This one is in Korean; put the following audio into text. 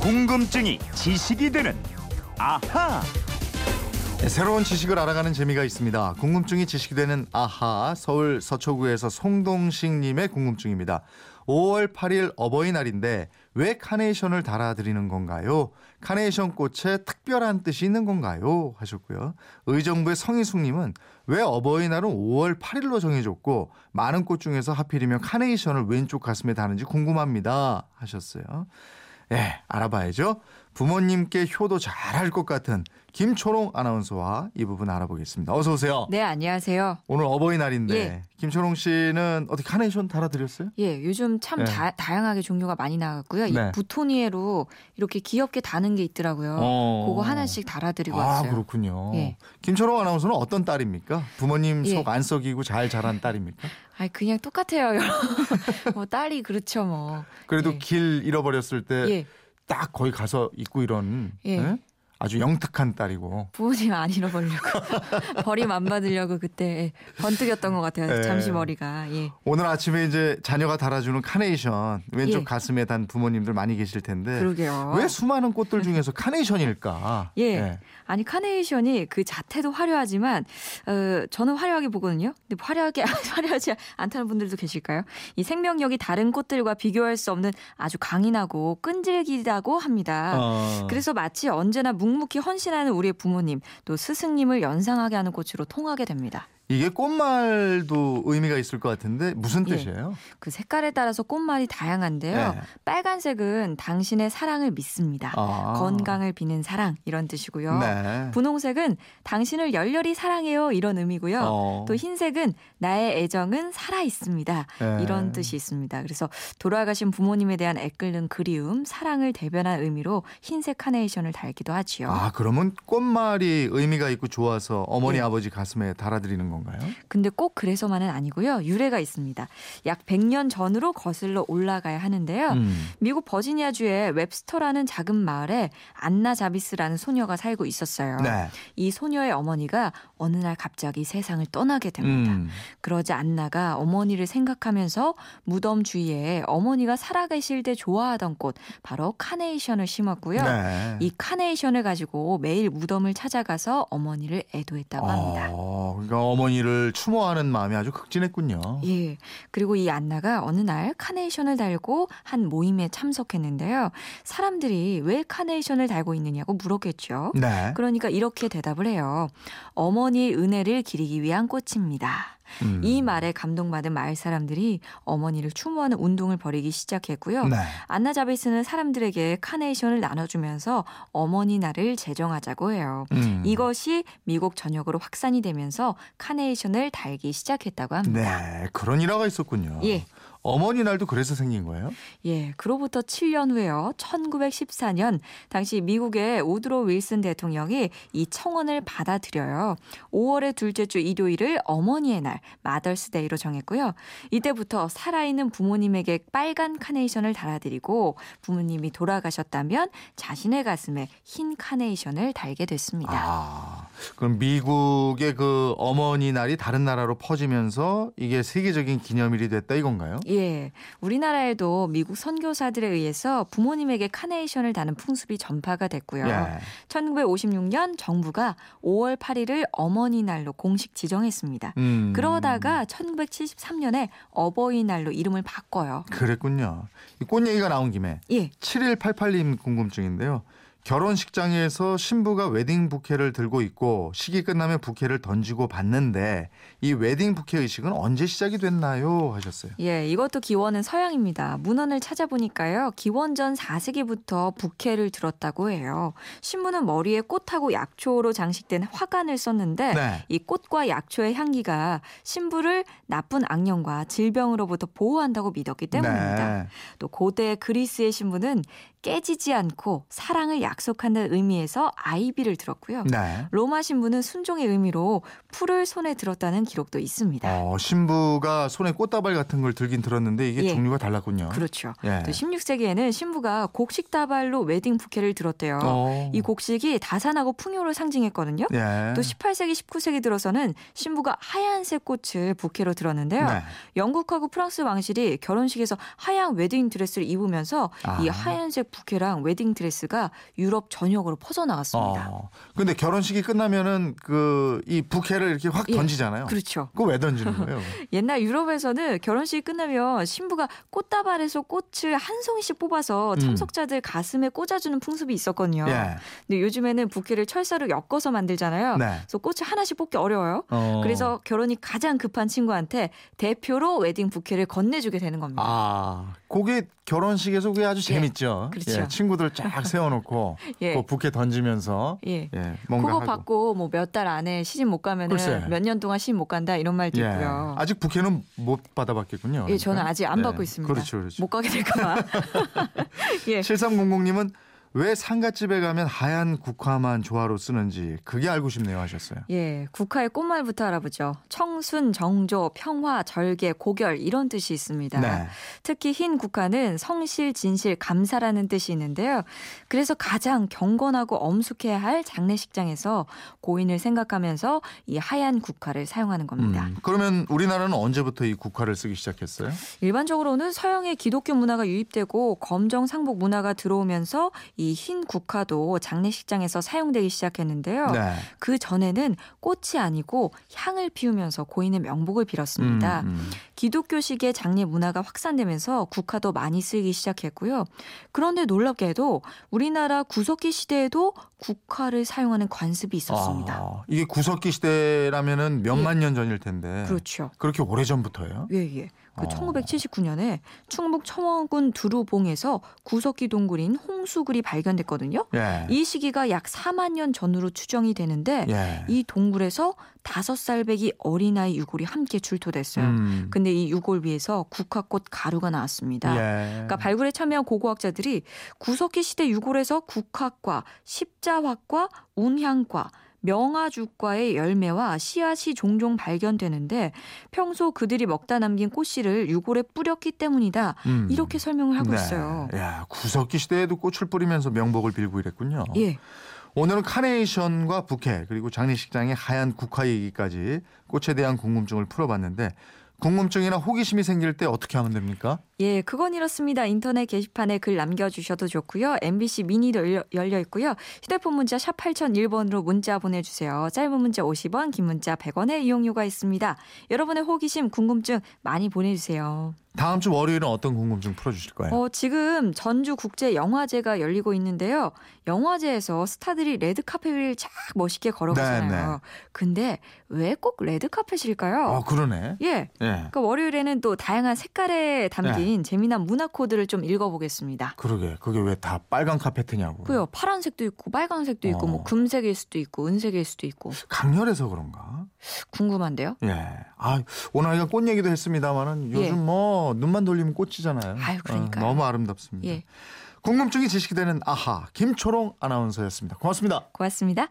궁금증이 지식이 되는 아하. 네, 새로운 지식을 알아가는 재미가 있습니다. 궁금증이 지식이 되는 아하 서울 서초구에서 송동식님의 궁금증입니다. 5월 8일 어버이날인데 왜 카네이션을 달아드리는 건가요? 카네이션 꽃에 특별한 뜻이 있는 건가요? 하셨고요. 의정부의 성희숙님은 왜 어버이날은 5월 8일로 정해졌고 많은 꽃 중에서 하필이면 카네이션을 왼쪽 가슴에 다는지 궁금합니다. 하셨어요. 예, 알아봐야죠. 부모님께 효도 잘할 것 같은 김초롱 아나운서와 이 부분 알아보겠습니다. 어서 오세요. 네, 안녕하세요. 오늘 어버이날인데 예. 김초롱 씨는 어떻게 카네이션 달아드렸어요? 예, 요즘 참 네. 다, 다양하게 종류가 많이 나왔고요. 네. 이 부토니에로 이렇게 귀엽게 다는 게 있더라고요. 어. 그거 하나씩 달아드리고 아 왔어요. 그렇군요. 예. 김초롱 아나운서는 어떤 딸입니까? 부모님 예. 속안 썩이고 잘 자란 딸입니까? 아, 그냥 똑같아요. 뭐 딸이 그렇죠, 뭐. 그래도 예. 길 잃어버렸을 때 딱 예, 거기 가서 있고 이런 예. 예? 아주 영특한 딸이고. 부모님 안 잃어버리려고 버림 안 받으려고 그때 번뜩였던 것 같아요. 예. 잠시 머리가. 예. 오늘 아침에 이제 자녀가 달아주는 카네이션 왼쪽 예. 가슴에 단 부모님들 많이 계실 텐데 그러게요. 왜 수많은 꽃들 중에서 카네이션일까? 예. 아니 카네이션이 그 자태도 화려하지만 어, 저는 화려하게 보거든요. 근데 화려하게 화려하지 않다는 분들도 계실까요? 이 생명력이 다른 꽃들과 비교할 수 없는 아주 강인하고 끈질기다고 합니다. 어. 그래서 마치 언제나 묵묵히 헌신하는 우리의 부모님 또 스승님을 연상하게 하는 꽃으로 통하게 됩니다. 이게 꽃말도 의미가 있을 것 같은데 무슨 예. 뜻이에요? 그 색깔에 따라서 꽃말이 다양한데요. 네. 빨간색은 당신의 사랑을 믿습니다. 아. 건강을 비는 사랑 이런 뜻이고요. 네. 분홍색은 당신을 열렬히 사랑해요 이런 의미고요. 어. 또 흰색은 나의 애정은 살아 있습니다. 네. 이런 뜻이 있습니다. 그래서 돌아가신 부모님에 대한 애끓는 그리움, 사랑을 대변한 의미로 흰색 카네이션을 달기도 하지요. 아 그러면 꽃말이 의미가 있고 좋아서 어머니 예. 아버지 가슴에 달아드리는 건가요? 근데 꼭 그래서만은 아니고요. 유래가 있습니다. 약 100년 전으로 거슬러 올라가야 하는데요. 음. 미국 버지니아주의 웹스터라는 작은 마을에 안나 자비스라는 소녀가 살고 있었어요. 네. 이 소녀의 어머니가 어느 날 갑자기 세상을 떠나게 됩니다. 음. 그러자 안나가 어머니를 생각하면서 무덤 주위에 어머니가 살아계실 때 좋아하던 꽃 바로 카네이션을 심었고요. 네. 이 카네이션을 가지고 매일 무덤을 찾아가서 어머니를 애도했다고 합니다. 어, 그러니까 어머니 를 추모하는 마음이 아주 극진했군요. 예. 그리고 이 안나가 어느 날 카네이션을 달고 한 모임에 참석했는데요. 사람들이 왜 카네이션을 달고 있느냐고 물었겠죠. 네. 그러니까 이렇게 대답을 해요. 어머니의 은혜를 기리기 위한 꽃입니다. 음. 이 말에 감동받은 마을 사람들이 어머니를 추모하는 운동을 벌이기 시작했고요. 네. 안나 자베스는 사람들에게 카네이션을 나눠주면서 어머니 날을 제정하자고 해요. 음. 이것이 미국 전역으로 확산이 되면서 카네이션을 달기 시작했다고 합니다. 네, 그런 일화가 있었군요. 예. 어머니 날도 그래서 생긴 거예요? 예, 그로부터 7년 후에요. 1914년 당시 미국의 우드로 윌슨 대통령이 이 청원을 받아들여요. 5월의 둘째 주 일요일을 어머니의 날, Mother's Day로 정했고요. 이때부터 살아있는 부모님에게 빨간 카네이션을 달아드리고 부모님이 돌아가셨다면 자신의 가슴에 흰 카네이션을 달게 됐습니다. 아, 그럼 미국의 그 어머니 날이 다른 나라로 퍼지면서 이게 세계적인 기념일이 됐다 이건가요? 예, 우리나라에도 미국 선교사들에 의해서 부모님에게 카네이션을 다는 풍습이 전파가 됐고요. 예. 1956년 정부가 5월 8일을 어머니 날로 공식 지정했습니다. 음. 그러다가 1973년에 어버이날로 이름을 바꿔요. 그랬군요. 이꽃 얘기가 나온 김에 예. 7188님 궁금증인데요. 결혼식장에서 신부가 웨딩 부케를 들고 있고 식이 끝나면 부케를 던지고 받는데 이 웨딩 부케 의식은 언제 시작이 됐나요? 하셨어요. 예, 이것도 기원은 서양입니다. 문헌을 찾아보니까요. 기원전 4세기부터 부케를 들었다고 해요. 신부는 머리에 꽃하고 약초로 장식된 화관을 썼는데 네. 이 꽃과 약초의 향기가 신부를 나쁜 악령과 질병으로부터 보호한다고 믿었기 때문입니다. 네. 또 고대 그리스의 신부는 깨지지 않고 사랑을 약속한다는 의미에서 아이비를 들었고요. 네. 로마 신부는 순종의 의미로 풀을 손에 들었다는 기록도 있습니다. 어, 신부가 손에 꽃다발 같은 걸 들긴 들었는데 이게 예. 종류가 달랐군요. 그렇죠. 예. 또 16세기에는 신부가 곡식 다발로 웨딩 부케를 들었대요. 어. 이 곡식이 다산하고 풍요를 상징했거든요. 예. 또 18세기, 19세기 들어서는 신부가 하얀색 꽃을 부케로 들었는데요. 네. 영국하고 프랑스 왕실이 결혼식에서 하얀 웨딩 드레스를 입으면서 아. 이 하얀색 부케랑 웨딩 드레스가 유럽 전역으로 퍼져나갔습니다. 어. 근데 결혼식이 끝나면은 그 이 부케를 이렇게 확 예. 던지잖아요. 그렇죠. 그거 왜 던지는 거예요? 옛날 유럽에서는 결혼식이 끝나면 신부가 꽃다발에서 꽃을 한 송이씩 뽑아서 음. 참석자들 가슴에 꽂아주는 풍습이 있었거든요. 예. 근데 요즘에는 부케를 철사로 엮어서 만들잖아요. 네. 그래서 꽃을 하나씩 뽑기 어려워요. 어. 그래서 결혼이 가장 급한 친구한테 대표로 웨딩 부케를 건네주게 되는 겁니다. 아, 그게 결혼식에서 그게 아주 예. 재밌죠. 그렇죠. 예, 친구들 쫙 세워놓고 예. 그 부케 던지면서 예. 예, 뭔가 그거 하고. 받고 뭐 몇 달 안에 시집 못 가면은. 몇 년 동안 시집 못 간다 이런 말도 예. 있고요. 아직 부케는 못 받아봤겠군요. 예, 저는 그러니까. 아직 안 예. 받고 있습니다. 그렇죠, 그렇죠. 못 가게 될까봐. 예. 7300님은 왜 상가집에 가면 하얀 국화만 조화로 쓰는지 그게 알고 싶네요 하셨어요. 예, 국화의 꽃말부터 알아보죠. 청순, 정조, 평화, 절개, 고결 이런 뜻이 있습니다. 네. 특히 흰 국화는 성실, 진실, 감사라는 뜻이 있는데요. 그래서 가장 경건하고 엄숙해야 할 장례식장에서 고인을 생각하면서 이 하얀 국화를 사용하는 겁니다. 음, 그러면 우리나라는 언제부터 이 국화를 쓰기 시작했어요? 일반적으로는 서양의 기독교 문화가 유입되고 검정 상복 문화가 들어오면서 이 흰 국화도 장례식장에서 사용되기 시작했는데요. 네. 그 전에는 꽃이 아니고 향을 피우면서 고인의 명복을 빌었습니다. 음, 음. 기독교식의 장례 문화가 확산되면서 국화도 많이 쓰이기 시작했고요. 그런데 놀랍게도 우리나라 구석기 시대에도 국화를 사용하는 관습이 있었습니다. 아, 이게 구석기 시대라면은 몇만 년 전일 텐데. 그렇죠. 그렇게 오래 전부터요? 예, 예. 그 어. 1979년에 충북 청원군 두루봉에서 구석기 동굴인 홍수굴이 발견됐거든요. 예. 이 시기가 약 4만 년 전으로 추정이 되는데 예. 이 동굴에서 다섯 살배기 어린아이 유골이 함께 출토됐어요. 음. 근데 이 유골 위에서 국화꽃 가루가 나왔습니다. 예. 그러니까 발굴에 참여한 고고학자들이 구석기 시대 유골에서 국화과, 십자화과, 운향과, 명아주과의 열매와 씨앗이 종종 발견되는데 평소 그들이 먹다 남긴 꽃씨를 유골에 뿌렸기 때문이다. 음. 이렇게 설명을 하고 네. 있어요. 야, 구석기 시대에도 꽃을 뿌리면서 명복을 빌고 이랬군요. 예. 오늘은 카네이션과 부케 그리고 장례식장의 하얀 국화 얘기까지 꽃에 대한 궁금증을 풀어봤는데 궁금증이나 호기심이 생길 때 어떻게 하면 됩니까? 예, 그건 이렇습니다. 인터넷 게시판에 글 남겨주셔도 좋고요. MBC 미니도 열려, 있고요. 휴대폰 문자 샵 8001번으로 문자 보내주세요. 짧은 문자 50원, 긴 문자 100원의 이용료가 있습니다. 여러분의 호기심, 궁금증 많이 보내주세요. 다음 주 월요일은 어떤 궁금증 풀어주실 거예요? 어, 지금 전주 국제 영화제가 열리고 있는데요. 영화제에서 스타들이 레드 카펫을 쫙 멋있게 걸어가잖아요. 네, 근데 왜 꼭 레드 카펫일까요? 어, 그러네. 예. 예. 그러니까 월요일에는 또 다양한 색깔에 담긴 재미난 문화 코드를 좀 읽어보겠습니다. 그러게. 그게 왜 다 빨간 카페트냐고. 그요 파란색도 있고 빨간색도 있고 어. 뭐 금색일 수도 있고 은색일 수도 있고 강렬해서 그런가? 궁금한데요. 예. 아, 오늘 아이가 꽃 얘기도 했습니다만은 요즘 예. 뭐 눈만 돌리면 꽃이잖아요. 아유, 그러니까요. 어, 너무 아름답습니다. 예. 궁금증이 지식이 되는 아하 김초롱 아나운서였습니다. 고맙습니다. 고맙습니다.